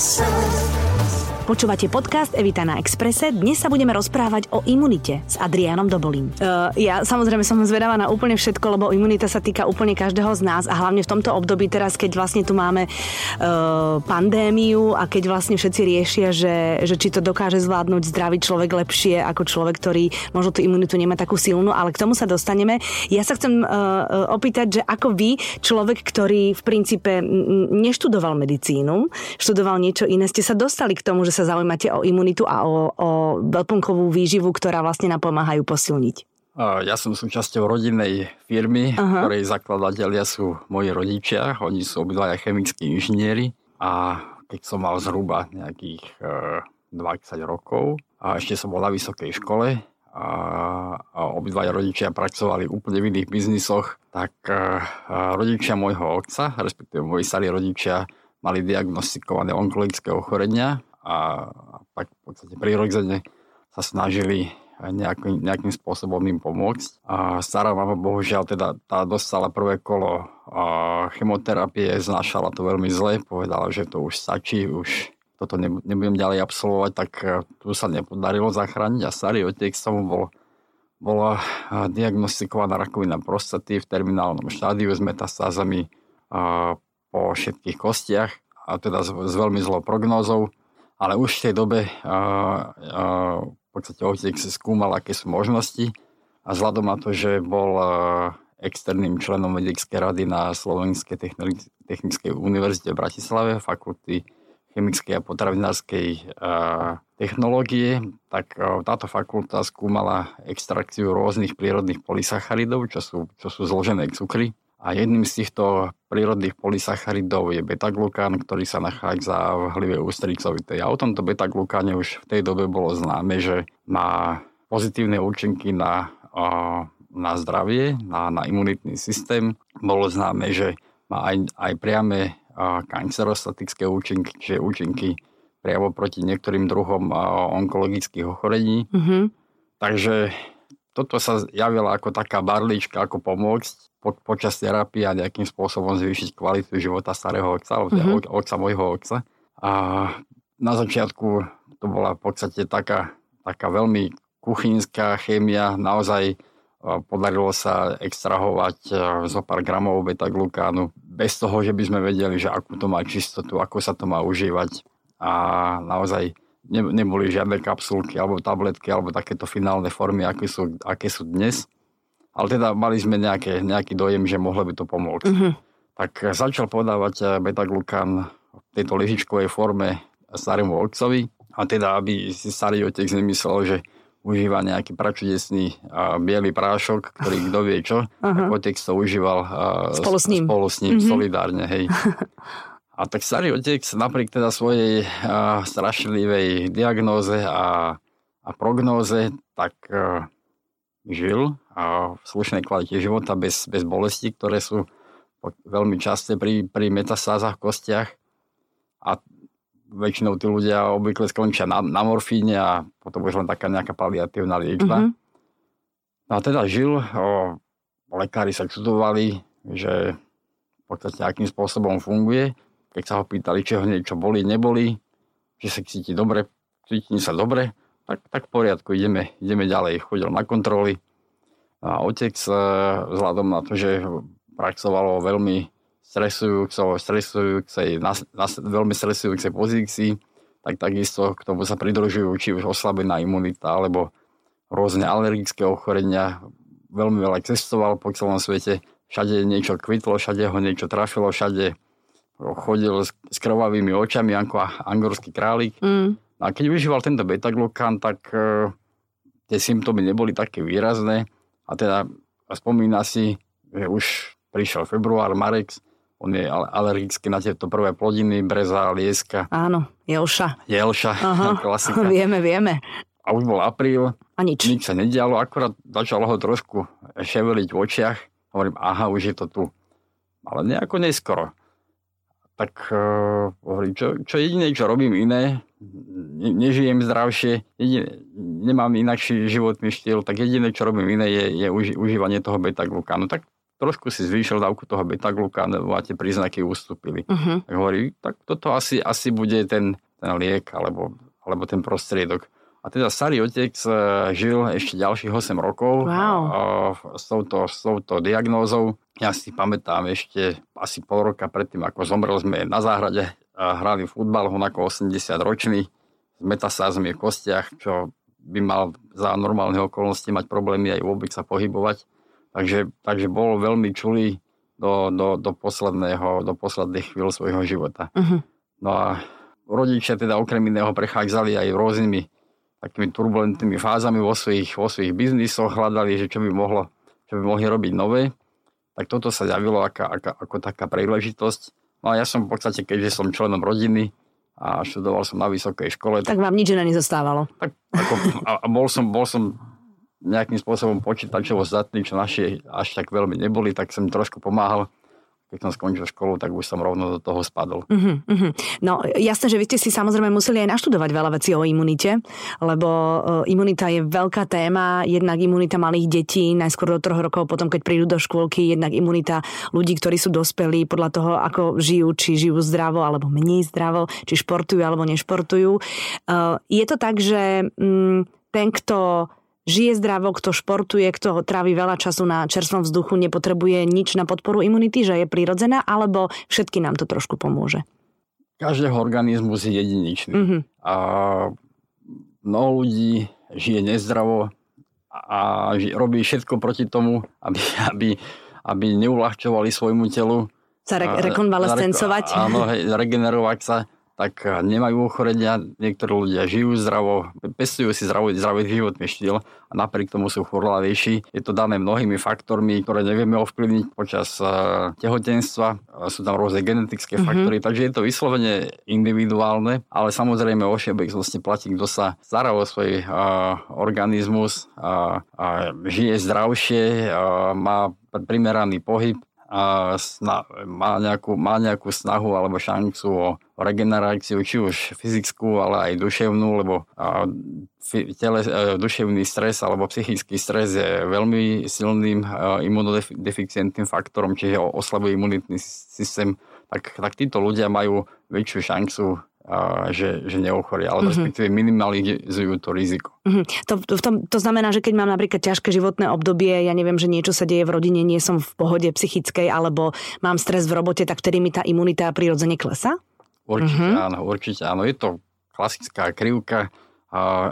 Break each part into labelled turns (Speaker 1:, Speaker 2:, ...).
Speaker 1: so Počúvate podcast Evita na Exprese. Dnes sa budeme rozprávať o imunite s Adrianom Dobolím. Uh, ja samozrejme som zvedavá na úplne všetko, lebo imunita sa týka úplne každého z nás a hlavne v tomto období teraz, keď vlastne tu máme uh, pandémiu a keď vlastne všetci riešia, že, že či to dokáže zvládnuť zdravý človek lepšie ako človek, ktorý možno tú imunitu nemá takú silnú, ale k tomu sa dostaneme. Ja sa chcem uh, opýtať, že ako vy, človek, ktorý v princípe neštudoval medicínu, študoval niečo iné, ste sa dostali k tomu, že sa zaujímate o imunitu a o, o doplnkovú výživu, ktorá vlastne napomáhajú posilniť?
Speaker 2: Ja som súčasťou rodinnej firmy, uh-huh. ktorej zakladatelia sú moji rodičia. Oni sú obidvaja chemickí inžinieri a keď som mal zhruba nejakých 20 e, rokov a ešte som bol na vysokej škole a, a obidvaja rodičia pracovali úplne v iných biznisoch, tak a, e, rodičia môjho otca, respektíve moji starí rodičia, mali diagnostikované onkologické ochorenia a tak v podstate prirodzene sa snažili nejakým, nejakým spôsobom im pomôcť. A stará mama bohužiaľ teda tá dostala prvé kolo a chemoterapie, znášala to veľmi zle, povedala, že to už stačí, už toto nebudem ďalej absolvovať, tak e, tu sa nepodarilo zachrániť a starý otec tomu bol, bola diagnostikovaná rakovina prostaty v terminálnom štádiu s metastázami po všetkých kostiach a teda s veľmi zlou prognózou ale už v tej dobe a, a, v podstate otec skúmal, aké sú možnosti a vzhľadom na to, že bol externým členom vedeckej rady na Slovenskej technickej univerzite v Bratislave, fakulty chemickej a potravinárskej technológie, tak táto fakulta skúmala extrakciu rôznych prírodných polysacharidov, čo sú, čo sú zložené cukry. A jedným z týchto prírodných polysacharidov je beta-glukán, ktorý sa nachádza v hlive ústricovitej. A o tomto beta-glukáne už v tej dobe bolo známe, že má pozitívne účinky na, na zdravie, na, na imunitný systém. Bolo známe, že má aj, aj priame kancerostatické účinky, čiže účinky priamo proti niektorým druhom onkologických ochorení. Mm-hmm. Takže toto sa javilo ako taká barlička, ako pomôcť po, počas terapie a nejakým spôsobom zvýšiť kvalitu života starého otca, alebo mm-hmm. otca môjho otca. A na začiatku to bola v podstate taká, taká veľmi kuchynská chémia, naozaj e, podarilo sa extrahovať e, zo pár gramov beta-glukánu bez toho, že by sme vedeli, že akú to má čistotu, ako sa to má užívať. A naozaj ne, neboli žiadne kapsulky alebo tabletky alebo takéto finálne formy, aké sú, aké sú dnes ale teda mali sme nejaké, nejaký dojem, že mohlo by to pomôcť. Uh-huh. Tak začal podávať eh, beta-glukán v tejto lyžičkovej forme starému otcovi a teda, aby si starý otec nemyslel, že užíva nejaký pračudesný uh, biely prášok, ktorý kto vie čo, tak otec to užíval uh,
Speaker 1: spolu s ním,
Speaker 2: spolu s ním uh-huh. solidárne. Hej. A tak starý otec napriek teda svojej uh, strašlivej diagnóze a, a prognóze, tak uh, žil a v slušnej kvalite života bez, bez bolesti, ktoré sú veľmi časté pri, pri metastázach v kostiach. A väčšinou tí ľudia obvykle skončia na, na morfíne a potom už len taká nejaká paliatívna liečba. Mm-hmm. No a teda žil, o, lekári sa čudovali, že v podstate akým spôsobom funguje. Keď sa ho pýtali, či ho niečo boli, neboli, že sa cíti dobre, cíti sa dobre, tak, tak v poriadku, ideme, ideme ďalej. Chodil na kontroly, a otec e, vzhľadom na to, že pracovalo veľmi stresujúcej, na, veľmi stresujúcej pozícii, tak takisto k tomu sa pridružujú či už oslabená imunita, alebo rôzne alergické ochorenia. Veľmi veľa cestoval po celom svete, všade niečo kvitlo, všade ho niečo trafilo, všade chodil s, s krvavými očami ako angorský králik. Mm. A keď vyžíval tento beta-glukán, tak uh, tie symptómy neboli také výrazné a teda spomína si, že už prišiel február, marec, on je alergický na tieto prvé plodiny, breza, lieska.
Speaker 1: Áno, jelša.
Speaker 2: Jelša, Aha, klasika.
Speaker 1: Vieme, vieme.
Speaker 2: A už bol apríl.
Speaker 1: A nič.
Speaker 2: Nič sa nedialo, akorát začalo ho trošku ševeliť v očiach. Hovorím, aha, už je to tu. Ale nejako neskoro. Tak uh, hovorím, čo, čo jediné, čo robím iné, nežijem zdravšie, jediné, nemám inakší životný štýl, tak jediné, čo robím iné, je, je uži, užívanie toho beta-glukánu. Tak trošku si zvýšil dávku toho beta-glukánu a tie príznaky ustúpili. Uh-huh. Tak hovorí, tak toto asi, asi bude ten, ten liek alebo, alebo ten prostriedok. A teda starý otec e, žil ešte ďalších 8 rokov
Speaker 1: wow.
Speaker 2: s, touto, s touto diagnózou. Ja si pamätám ešte asi pol roka predtým, ako zomrel, sme na záhrade hrali futbal, on ako 80 ročný, s metasázmi v kostiach, čo by mal za normálne okolnosti mať problémy aj vôbec sa pohybovať. Takže, takže bol veľmi čulý do, do, do, posledného, do posledných chvíľ svojho života. Uh-huh. No a rodičia teda okrem iného prechádzali aj rôznymi takými turbulentnými fázami vo svojich, vo svojich biznisoch, hľadali, že čo by, mohlo, čo by mohli robiť nové. Tak toto sa javilo ako, ako, ako taká príležitosť. No a ja som v podstate, keďže som členom rodiny a študoval som na vysokej škole.
Speaker 1: Tak, tak vám nič iné nezostávalo. Tak,
Speaker 2: ako, a, a bol, som, bol som nejakým spôsobom počítačovo zdatný, čo naši až tak veľmi neboli, tak som trošku pomáhal keď som skončil školu, tak už som rovno do toho spadol. Uh-huh,
Speaker 1: uh-huh. No jasné, že vy ste si samozrejme museli aj naštudovať veľa vecí o imunite, lebo uh, imunita je veľká téma, jednak imunita malých detí, najskôr do troch rokov, potom keď prídu do škôlky, jednak imunita ľudí, ktorí sú dospelí podľa toho, ako žijú, či žijú zdravo alebo menej zdravo, či športujú alebo nešportujú. Uh, je to tak, že um, ten, kto žije zdravo, kto športuje, kto trávi veľa času na čerstvom vzduchu, nepotrebuje nič na podporu imunity, že je prirodzená, alebo všetky nám to trošku pomôže?
Speaker 2: Každého organizmus je jedinečný. Mm-hmm. A mnoho ľudí žije nezdravo a robí všetko proti tomu, aby, aby, aby neulahčovali svojmu telu.
Speaker 1: Sa re- rekonvalescencovať.
Speaker 2: Áno, regenerovať sa tak nemajú ochorenia, niektorí ľudia žijú zdravo, pestujú si zdravý, zdravý životný štýl a napriek tomu sú chorlavejší. Je to dané mnohými faktormi, ktoré nevieme ovplyvniť počas uh, tehotenstva. Sú tam rôzne genetické mm-hmm. faktory, takže je to vyslovene individuálne, ale samozrejme o všeobecnosti platí, kto sa stará o svoj uh, organizmus, uh, uh, žije zdravšie, uh, má primeraný pohyb, a sna- má, nejakú, má nejakú snahu alebo šancu o, regeneráciu, či už fyzickú, ale aj duševnú, lebo a, tele, a, e, duševný stres alebo psychický stres je veľmi silným a, imunodeficientným faktorom, čiže oslabuje imunitný systém, tak, tak títo ľudia majú väčšiu šancu že, že neochoria, ale mm-hmm. respektíve minimalizujú to riziko.
Speaker 1: Mm-hmm. To, to, to, to znamená, že keď mám napríklad ťažké životné obdobie, ja neviem, že niečo sa deje v rodine, nie som v pohode psychickej, alebo mám stres v robote, tak vtedy mi tá imunita prirodzene klesa?
Speaker 2: Určite mm-hmm. áno, určite áno. Je to klasická krivka. A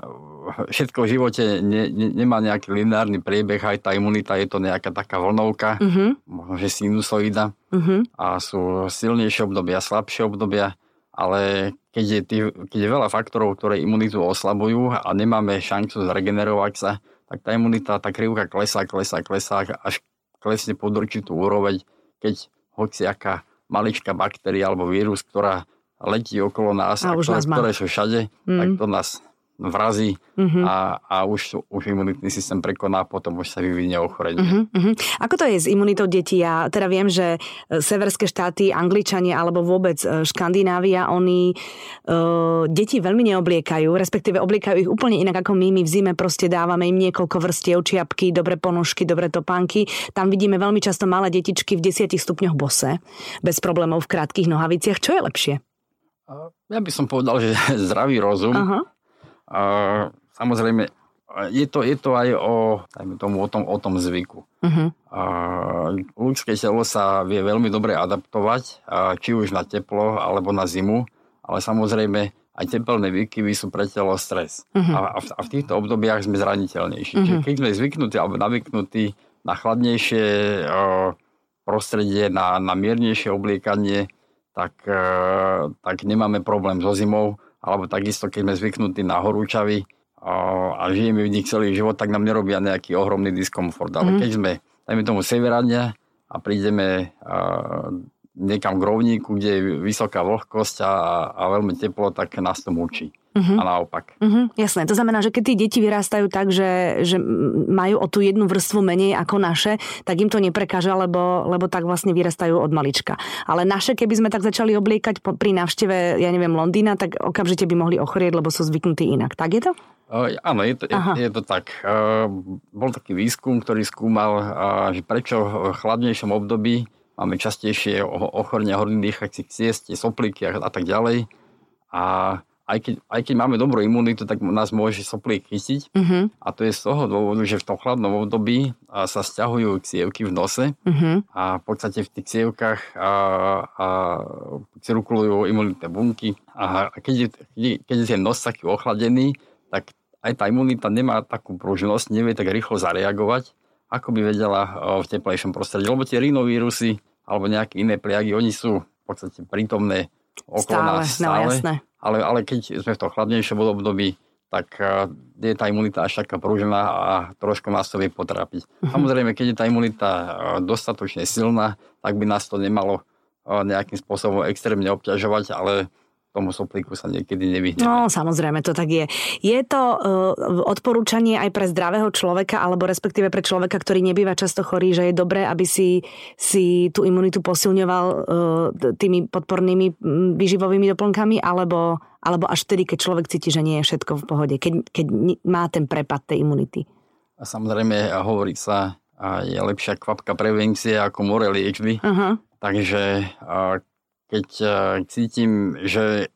Speaker 2: všetko v živote ne, ne, nemá nejaký lineárny priebeh, aj tá imunita je to nejaká taká vlnovka, mm-hmm. možno že sinusoida. Mm-hmm. A sú silnejšie obdobia, slabšie obdobia ale keď je, tý, keď je veľa faktorov, ktoré imunitu oslabujú a nemáme šancu zregenerovať sa, tak tá imunita, tá krivka klesá, klesá, klesá, až klesne pod určitú úroveň, keď hociaká maličká baktéria alebo vírus, ktorá letí okolo nás a, a ktoré, ktoré sú všade, mm. tak to nás vrazí uh-huh. a, a už, už imunitný systém prekoná, potom už sa vyvinie ochorenie. Uh-huh,
Speaker 1: uh-huh. Ako to je s imunitou detí? Ja teda viem, že e, severské štáty, Angličania alebo vôbec e, Škandinávia, oni uh, deti veľmi neobliekajú, respektíve obliekajú ich úplne inak ako my. My v zime proste dávame im niekoľko vrstiev, čiapky, dobré ponožky, dobré topánky. Tam vidíme veľmi často malé detičky v 10 stupňoch bose, bez problémov v krátkých nohaviciach. Čo je lepšie?
Speaker 2: Ja by som povedal, že zdravý rozum uh-huh samozrejme, je to, je to aj o, tomu, o, tom, o tom zvyku. Uh-huh. Ľudské telo sa vie veľmi dobre adaptovať, či už na teplo alebo na zimu, ale samozrejme aj teplné výkyvy sú pre telo stres. Uh-huh. A, v, a v týchto obdobiach sme zraniteľnejší. Uh-huh. Čiže keď sme zvyknutí alebo navyknutí na chladnejšie prostredie, na, na miernejšie obliekanie, tak, tak nemáme problém so zimou alebo takisto, keď sme zvyknutí na horúčavy a, žijeme v nich celý život, tak nám nerobia nejaký ohromný diskomfort. Ale mm. keď sme, dajme tomu, severania a prídeme a, niekam k rovníku, kde je vysoká vlhkosť a, a veľmi teplo, tak nás to mučí. Uh-huh. a naopak.
Speaker 1: Uh-huh, jasné, to znamená, že keď tí deti vyrastajú tak, že, že majú o tú jednu vrstvu menej ako naše, tak im to neprekáža, lebo, lebo tak vlastne vyrastajú od malička. Ale naše, keby sme tak začali obliekať pri návšteve, ja neviem, Londýna, tak okamžite by mohli ochorieť, lebo sú zvyknutí inak. Tak je to?
Speaker 2: Uh, áno, je to, je, je to tak. Uh, bol taký výskum, ktorý skúmal, uh, že prečo v chladnejšom období máme častejšie ochorenia horných dýchacích ciest, soplíky a, a tak ďalej. A aj keď, aj keď máme dobrú imunitu, tak nás môže soplík chytiť. Uh-huh. A to je z toho dôvodu, že v tom chladnom období sa stiahujú ksievky v nose uh-huh. a v podstate v tých ksievkách a, a cirkulujú imunitné bunky. A keď je, keď je ten nos taký ochladený, tak aj tá imunita nemá takú pružnosť, nevie tak rýchlo zareagovať, ako by vedela v teplejšom prostredí. Lebo tie rinovírusy alebo nejaké iné pliagy, oni sú v podstate prítomné okolo stále, nás
Speaker 1: stále. No, jasné.
Speaker 2: Ale, ale keď sme v tom chladnejšom období, tak uh, je tá imunita až taká prúžená a trošku nás to vie potrápiť. Uh-huh. Samozrejme, keď je tá imunita uh, dostatočne silná, tak by nás to nemalo uh, nejakým spôsobom extrémne obťažovať, ale tomu soplíku sa niekedy nevyhneme.
Speaker 1: No, samozrejme, to tak je. Je to uh, odporúčanie aj pre zdravého človeka, alebo respektíve pre človeka, ktorý nebýva často chorý, že je dobré, aby si, si tú imunitu posilňoval uh, tými podpornými výživovými doplnkami, alebo, alebo až vtedy, keď človek cíti, že nie je všetko v pohode, keď, keď má ten prepad tej imunity.
Speaker 2: A samozrejme, hovorí sa, je lepšia kvapka prevencie ako more liečby. Uh-huh. Takže keď eh, cítim, že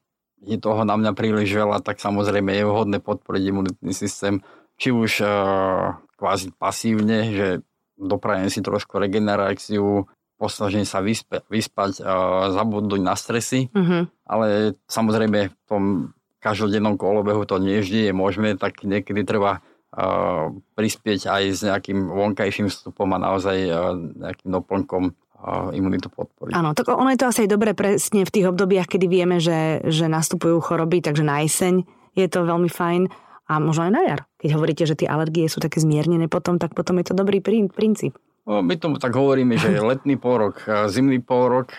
Speaker 2: je toho na mňa príliš veľa, tak samozrejme je vhodné podporiť imunitný systém, či už uh, kvázi pasívne, že doprajem si trošku regeneráciu, posnažím sa vyspe, vyspať, uh, zabudnúť na stresy, uh-huh. ale samozrejme v tom každodennom kolobehu to nie vždy je možné, tak niekedy treba prispieť aj s nejakým vonkajším vstupom a naozaj nejakým doplnkom imunitu podporiť.
Speaker 1: Áno, tak ono je to asi aj dobre presne v tých obdobiach, kedy vieme, že, že nastupujú choroby, takže na jeseň je to veľmi fajn a možno aj na jar. Keď hovoríte, že tie alergie sú také zmiernené potom, tak potom je to dobrý princíp.
Speaker 2: My tomu tak hovoríme, že je letný pôrok, zimný pôrok.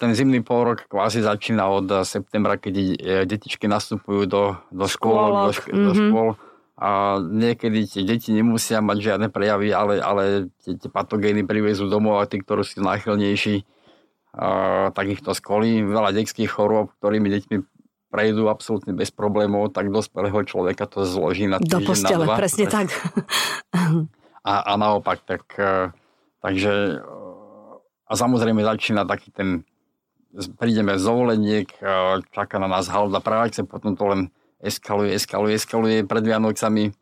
Speaker 2: Ten zimný pôrok kvázi začína od septembra, keď detičky nastupujú do, do škôl, do, šk- mm-hmm. do škôl a niekedy tie deti nemusia mať žiadne prejavy, ale, ale tie, tie patogény privezú domov a tí, ktorí sú náchylnejší, a, tak ich to skolí. Veľa detských chorôb, ktorými deťmi prejdú absolútne bez problémov, tak dospelého človeka to zloží na
Speaker 1: týždeň, Do postele, na dva. presne tak.
Speaker 2: A, a naopak, tak, e, takže a samozrejme začína taký ten prídeme z dovoleniek, e, čaká na nás halda práce, potom to len eskaluje, eskaluje, eskaluje pred Vianocami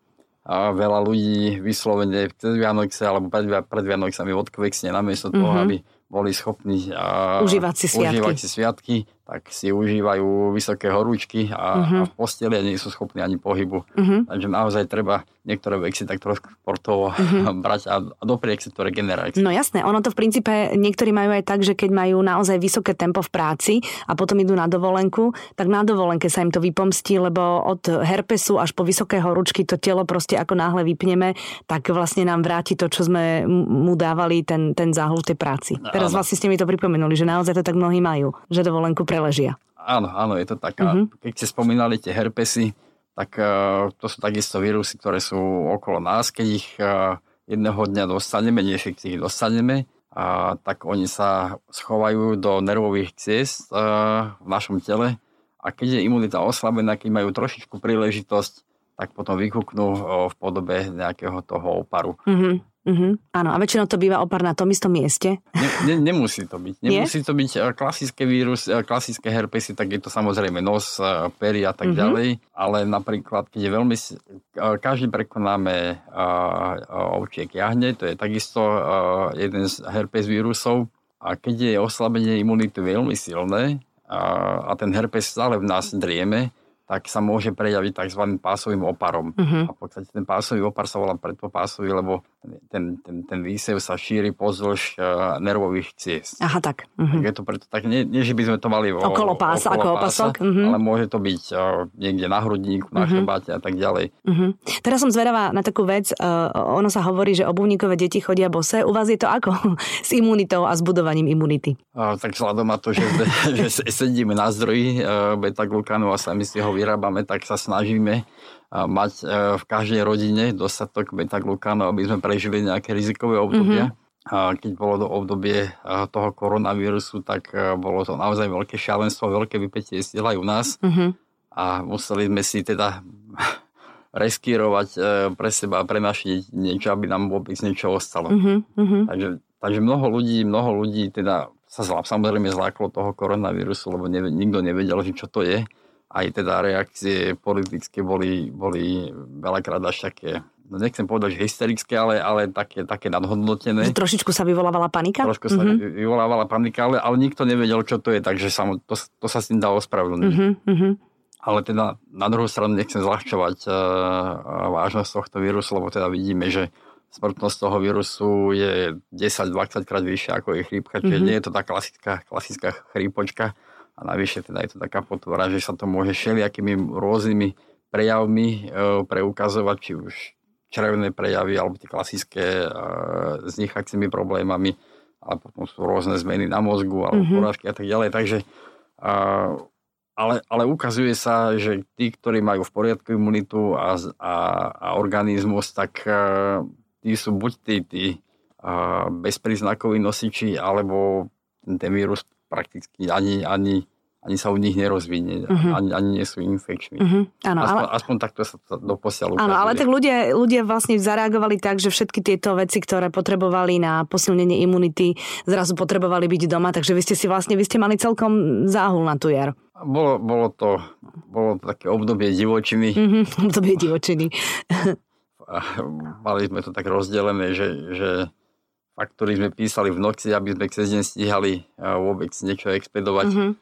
Speaker 2: a veľa ľudí vyslovene cez Vianoce alebo pred, pred Vianocami odkvexne namiesto toho, mm-hmm. aby boli schopní a,
Speaker 1: užívať si sviatky.
Speaker 2: Užívať si sviatky tak si užívajú vysoké horúčky a, uh-huh. a v posteli a nie sú schopní ani pohybu. Uh-huh. Takže naozaj treba niektoré veci tak trošku športovo uh-huh. brať a, a dopriek si to regeneráciu.
Speaker 1: No jasné, ono to v princípe niektorí majú aj tak, že keď majú naozaj vysoké tempo v práci a potom idú na dovolenku, tak na dovolenke sa im to vypomstí, lebo od herpesu až po vysoké horúčky to telo proste ako náhle vypneme, tak vlastne nám vráti to, čo sme mu dávali ten, ten záhul v tej práci. Teraz vlastne ste mi to pripomenuli, že naozaj to tak mnohí majú, že dovolenku pre preležia.
Speaker 2: Áno, áno, je to tak. Uh-huh. Keď ste spomínali tie herpesy, tak uh, to sú takisto vírusy, ktoré sú okolo nás. Keď ich uh, jedného dňa dostaneme, nie ich dostaneme, uh, tak oni sa schovajú do nervových ciest uh, v našom tele a keď je imunita oslabená, keď majú trošičku príležitosť, tak potom vykúknú v podobe nejakého toho oparu. Uh-huh.
Speaker 1: Uh-huh. Áno, a väčšinou to býva opar na tom istom mieste.
Speaker 2: Ne, ne, nemusí to byť. Nemusí Nie? to byť eh, klasické vírus, eh, klasické herpesy, tak je to samozrejme nos, eh, pery a tak uh-huh. ďalej, ale napríklad, keď je veľmi... Každý prekonáme ovčiek jahne, to je takisto jeden z herpes vírusov a keď je oslabenie imunity veľmi silné a ten herpes stále v nás drieme, tak sa môže prejaviť tzv. pásovým oparom. Uh-huh. A v podstate ten pásový opar sa volá predpopásový, lebo ten, ten, ten výsev sa šíri pozdĺž uh, nervových ciest.
Speaker 1: Aha, tak.
Speaker 2: Uh-huh. tak je to preto tak, nie, nie, že by sme to mali
Speaker 1: o, okolo pása, okolo ako pása, opasok.
Speaker 2: Uh-huh. Ale môže to byť uh, niekde na hrudníku, na uh-huh. chrbáte a tak ďalej.
Speaker 1: Uh-huh. Teraz som zvedavá na takú vec. Uh, ono sa hovorí, že obuvníkové deti chodia bose. U vás je to ako s imunitou a s budovaním imunity?
Speaker 2: Uh, tak vzhľadom na to, že, že sedíme na zdroji uh, beta-glukanu a sami si ho vyrábame, tak sa snažíme mať v každej rodine dostatok beta-glukánov, aby sme prežili nejaké rizikové obdobia. Mm-hmm keď bolo do obdobie toho koronavírusu, tak bolo to naozaj veľké šialenstvo, veľké vypetie síl aj u nás. Uh-huh. A museli sme si teda reskírovať e, pre seba a pre naši niečo, aby nám vôbec niečo ostalo. Uh-huh. Takže, takže mnoho ľudí, mnoho ľudí teda sa zlá, samozrejme zláklo toho koronavírusu, lebo ne, nikto nevedel, že čo to je. Aj teda reakcie politické boli, boli veľakrát až také no nechcem povedať, že hysterické, ale, ale také, také nadhodnotené.
Speaker 1: Že trošičku sa vyvolávala panika?
Speaker 2: Trošku sa mm-hmm. vyvolávala panika, ale, ale nikto nevedel, čo to je, takže sa, to, to sa s tým dalo ospravedlniť. Mm-hmm. Ale teda na druhú stranu nechcem zľahčovať uh, vážnosť tohto vírusu, lebo teda vidíme, že smrtnosť toho vírusu je 10-20 krát vyššia ako je chrípka, čiže mm-hmm. nie je to tá klasická, klasická chrípočka a navyše teda je to taká potvora, že sa to môže všelijakými rôznymi prejavmi uh, preukazovať, či už červené prejavy alebo tie klasické uh, s nechacími problémami, ale potom sú rôzne zmeny na mozgu alebo mm-hmm. porážky a tak ďalej. Takže ale, ale ukazuje sa, že tí, ktorí majú v poriadku imunitu a, a, a organizmus, tak uh, tí sú buď tí, tí uh, bezpríznakoví nosiči, alebo ten vírus prakticky ani, ani ani sa u nich nerozvinie, uh-huh. ani, ani nie sú infekční. Uh-huh. Áno, aspoň, ale... aspoň takto sa to doposiaľ
Speaker 1: Áno, ale tak ľudia, ľudia vlastne zareagovali tak, že všetky tieto veci, ktoré potrebovali na posilnenie imunity, zrazu potrebovali byť doma, takže vy ste si vlastne, vy ste mali celkom záhul na tú jar.
Speaker 2: Bolo, bolo, to, bolo to také obdobie divočiny.
Speaker 1: Uh-huh. obdobie divočiny.
Speaker 2: mali sme to tak rozdelené, že, že faktory sme písali v noci, aby sme cez deň stíhali vôbec niečo expedovať. Uh-huh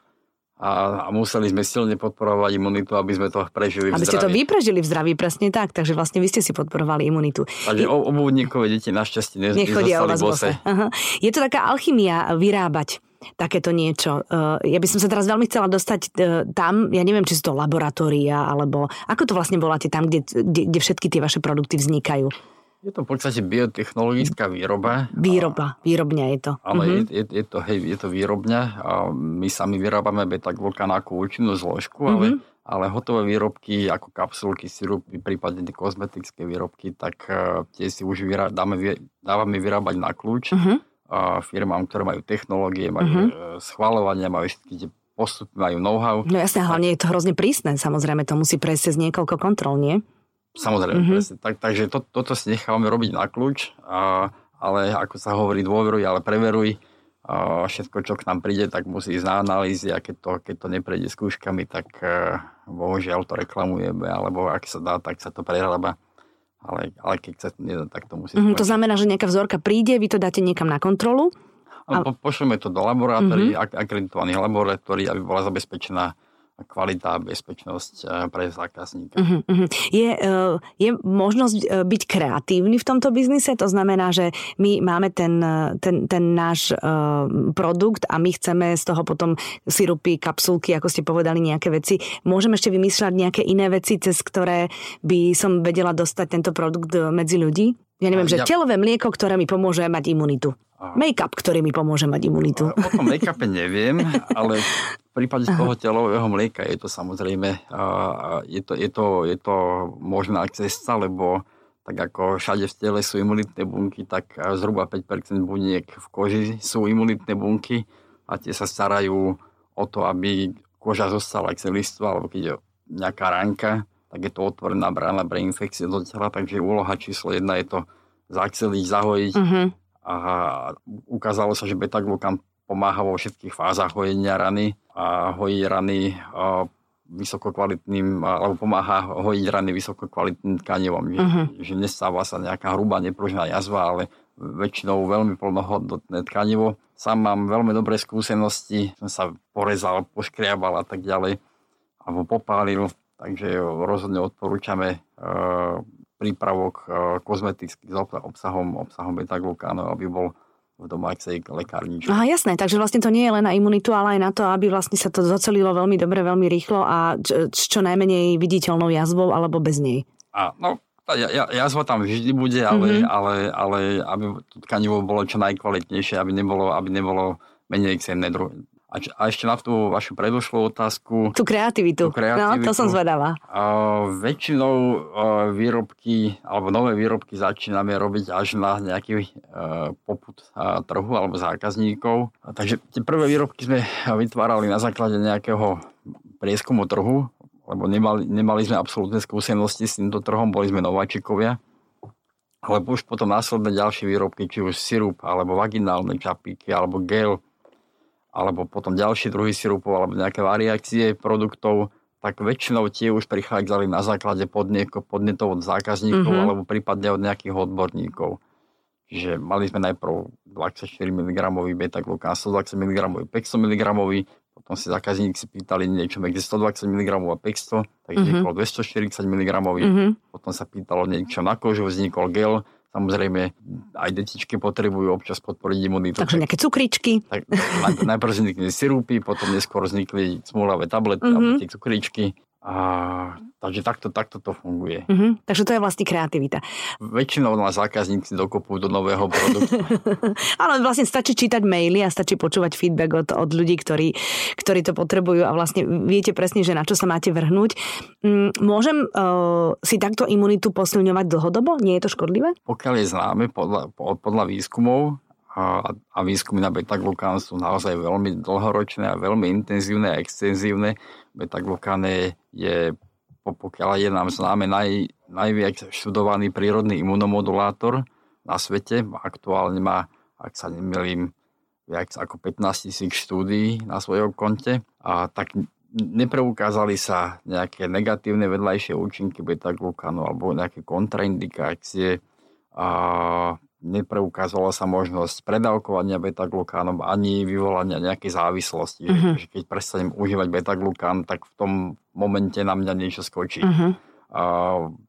Speaker 2: a, a museli sme silne podporovať imunitu, aby sme to prežili
Speaker 1: aby v. Aby ste to vy prežili v zdraví, presne tak. Takže vlastne vy ste si podporovali imunitu.
Speaker 2: Takže I... obuvníkové deti našťastie ne, nechodia o vás bose.
Speaker 1: Aha. Je to taká alchymia vyrábať takéto niečo. Eh, ja by som sa teraz veľmi chcela dostať tam, ja neviem, či sú to laboratória, alebo ako to vlastne voláte tam, kde, kde, kde všetky tie vaše produkty vznikajú?
Speaker 2: Je to v podstate biotechnologická výroba.
Speaker 1: Výroba, výrobňa je to.
Speaker 2: Ale uh-huh. je, je, je, to, hej, je to výrobňa a my sami vyrábame beta-glukán účinnú zložku, uh-huh. ale, mhm. ale hotové výrobky ako kapsulky, sirupy, prípadne kozmetické výrobky, tak uh, tie si už vyrá, dáme, dávame vyrábať na kľúč uh-huh. uh, firmám, ktoré majú technológie, majú uh-huh. schvalovania, majú všetky tie postupy, majú know-how.
Speaker 1: No jasne, hlavne je to hrozne prísne, samozrejme, to musí prejsť cez niekoľko kontrol, nie?
Speaker 2: Samozrejme, mm-hmm. presne. Tak, takže to, toto si nechávame robiť na kľúč, a, ale ako sa hovorí, dôveruj, ale preveruj. A všetko, čo k nám príde, tak musí ísť na analýzy a keď to, keď to neprejde skúškami, tak uh, bohužiaľ to reklamujeme, alebo ak sa dá, tak sa to prerába. Ale, ale keď sa to nedá, tak to musí...
Speaker 1: Mm-hmm, to znamená, že nejaká vzorka príde, vy to dáte niekam na kontrolu?
Speaker 2: A... Po, pošleme to do laboratórií, mm-hmm. akreditovaných laboratórií, aby bola zabezpečená kvalita a bezpečnosť eh, pre zákazníka. Uh-huh, uh-huh.
Speaker 1: Je, uh, je možnosť uh, byť kreatívny v tomto biznise? To znamená, že my máme ten, ten, ten náš produkt a my chceme z toho potom sirupy, kapsulky, ako ste povedali, nejaké veci. Môžeme ešte vymýšľať nejaké iné veci, cez ktoré by som vedela dostať tento produkt medzi ľudí? Ja neviem, že ja... telové mlieko, ktoré mi pomôže mať imunitu. Make-up, ktorý mi pomôže mať imunitu.
Speaker 2: O tom make-upe neviem, ale v prípade toho telového mlieka je to samozrejme, je to, je to, je to možná cesta, lebo tak ako všade v tele sú imunitné bunky, tak zhruba 5% buniek v koži sú imunitné bunky a tie sa starajú o to, aby koža zostala celistva, alebo keď je nejaká ranka, tak je to otvorená brána pre infekcie do tela, takže úloha číslo jedna je to zaceliť, zahojiť, uh-huh a ukázalo sa, že beta-glukán pomáha vo všetkých fázach hojenia rany a hojí rany vysokokvalitným, alebo pomáha hojiť rany vysokokvalitným tkanivom. Že, uh-huh. že nestáva sa nejaká hrubá, nepružná jazva, ale väčšinou veľmi plnohodnotné tkanivo. Sám mám veľmi dobré skúsenosti, som sa porezal, poškriabal a tak ďalej, alebo popálil, takže rozhodne odporúčame prípravok e, kozmetický s obsahom, obsahom beta-glukánov, aby bol v domácej lekárničke.
Speaker 1: Aha, jasné, takže vlastne to nie je len na imunitu, ale aj na to, aby vlastne sa to zocelilo veľmi dobre, veľmi rýchlo a s čo najmenej viditeľnou jazvou alebo bez nej.
Speaker 2: A, no, ja, jazva tam vždy bude, ale, mm-hmm. ale, ale aby to tkanivo bolo čo najkvalitnejšie, aby nebolo, aby nebolo menej exémne. A A, ešte na tú vašu predošlú otázku.
Speaker 1: Tú kreativitu. Tú kreativitu. No, to som zvedavá.
Speaker 2: Uh, väčšinou uh, výrobky, alebo nové výrobky začíname robiť až na nejaký uh, poput uh, trhu alebo zákazníkov. A takže tie prvé výrobky sme vytvárali na základe nejakého prieskumu trhu, lebo nemali, nemali sme absolútne skúsenosti s týmto trhom, boli sme nováčikovia. Alebo už potom následné ďalšie výrobky, či už sirup, alebo vaginálne čapíky, alebo gel, alebo potom ďalšie druhy sirupov alebo nejaké variácie produktov, tak väčšinou tie už prichádzali na základe podnetov od zákazníkov mm-hmm. alebo prípadne od nejakých odborníkov. Čiže mali sme najprv 24 mg beta-glukán, 120 mg, 500 mg, potom si zákazník si pýtali niečo medzi 120 mg a 500, takže mm-hmm. 240 mg, mm-hmm. potom sa pýtalo niečo na kožu, vznikol gel, Samozrejme, aj detičky potrebujú občas podporiť imunitu.
Speaker 1: Takže nejaké cukričky. Tak,
Speaker 2: najprv vznikli sirupy, potom neskôr vznikli smolavé tablety mm-hmm. alebo tie cukričky. A, takže takto, takto to funguje.
Speaker 1: Mm-hmm. Takže to je vlastne kreativita.
Speaker 2: Väčšinou nás zákazníci dokopú do nového produktu.
Speaker 1: Ale vlastne stačí čítať maily a stačí počúvať feedback od, od ľudí, ktorí, ktorí to potrebujú a vlastne viete presne, že na čo sa máte vrhnúť. Mm, môžem uh, si takto imunitu posilňovať dlhodobo? Nie je to škodlivé?
Speaker 2: Pokiaľ je známe podľa, podľa výskumov, a, a výskumy na beta-glukán sú naozaj veľmi dlhoročné a veľmi intenzívne a extenzívne. Beta-glukán je, pokiaľ je nám známe, naj, najviac študovaný prírodný imunomodulátor na svete. Aktuálne má, ak sa nemýlim, viac ako 15 tisíc štúdií na svojom konte. A tak nepreukázali sa nejaké negatívne vedľajšie účinky beta-glukánu alebo nejaké kontraindikácie. A nepreukázala sa možnosť predávkovania beta-glukánom ani vyvolania nejakej závislosti. Uh-huh. Že keď prestanem užívať beta-glukán, tak v tom momente na mňa niečo skočí. Uh-huh. A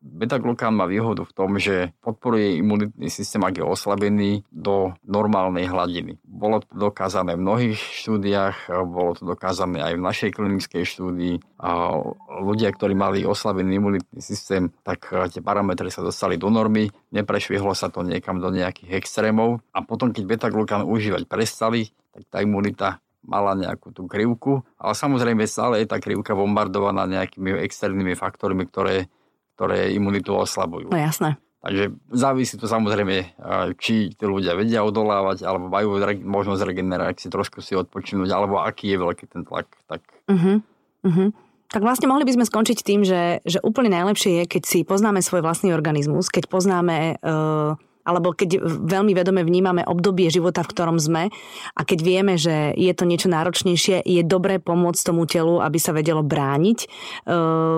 Speaker 2: beta-glukán má výhodu v tom, že podporuje imunitný systém, ak je oslabený, do normálnej hladiny. Bolo to dokázané v mnohých štúdiách, bolo to dokázané aj v našej klinickej štúdii. A ľudia, ktorí mali oslabený imunitný systém, tak tie parametre sa dostali do normy, neprešvihlo sa to niekam do nejakých extrémov a potom, keď beta-glukán užívať prestali, tak tá imunita mala nejakú tú krivku, ale samozrejme stále je tá krivka bombardovaná nejakými externými faktormi, ktoré, ktoré imunitu oslabujú.
Speaker 1: No jasné.
Speaker 2: Takže závisí to samozrejme, či tí ľudia vedia odolávať, alebo majú možnosť regenerácie, trošku si odpočinúť, alebo aký je veľký ten tlak. Tak...
Speaker 1: Uh-huh. Uh-huh. Tak vlastne mohli by sme skončiť tým, že, že úplne najlepšie je, keď si poznáme svoj vlastný organizmus, keď poznáme uh, alebo keď veľmi vedome vnímame obdobie života, v ktorom sme a keď vieme, že je to niečo náročnejšie, je dobré pomôcť tomu telu, aby sa vedelo brániť e,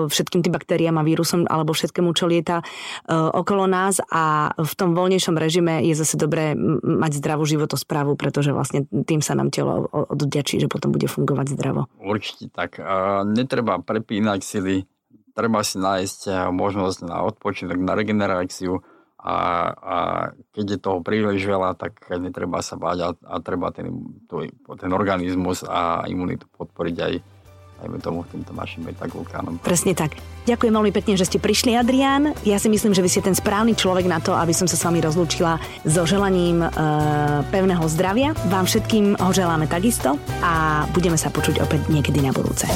Speaker 1: všetkým tým baktériám a vírusom alebo všetkému, čo lieta e, okolo nás a v tom voľnejšom režime je zase dobré mať zdravú životosprávu, pretože vlastne tým sa nám telo odďačí, že potom bude fungovať zdravo.
Speaker 2: Určite tak. Netreba prepínať sily, treba si nájsť možnosť na odpočinok, na regeneráciu, a, a keď je toho príliš veľa, tak netreba sa báť a, a treba ten, ten organizmus a imunitu podporiť aj dajme tomu týmto našim beta-glukánom.
Speaker 1: Presne tak. Ďakujem veľmi pekne, že ste prišli, Adrián. Ja si myslím, že vy ste ten správny človek na to, aby som sa s vami rozlúčila so želaním e, pevného zdravia. Vám všetkým ho želáme takisto a budeme sa počuť opäť niekedy na budúce.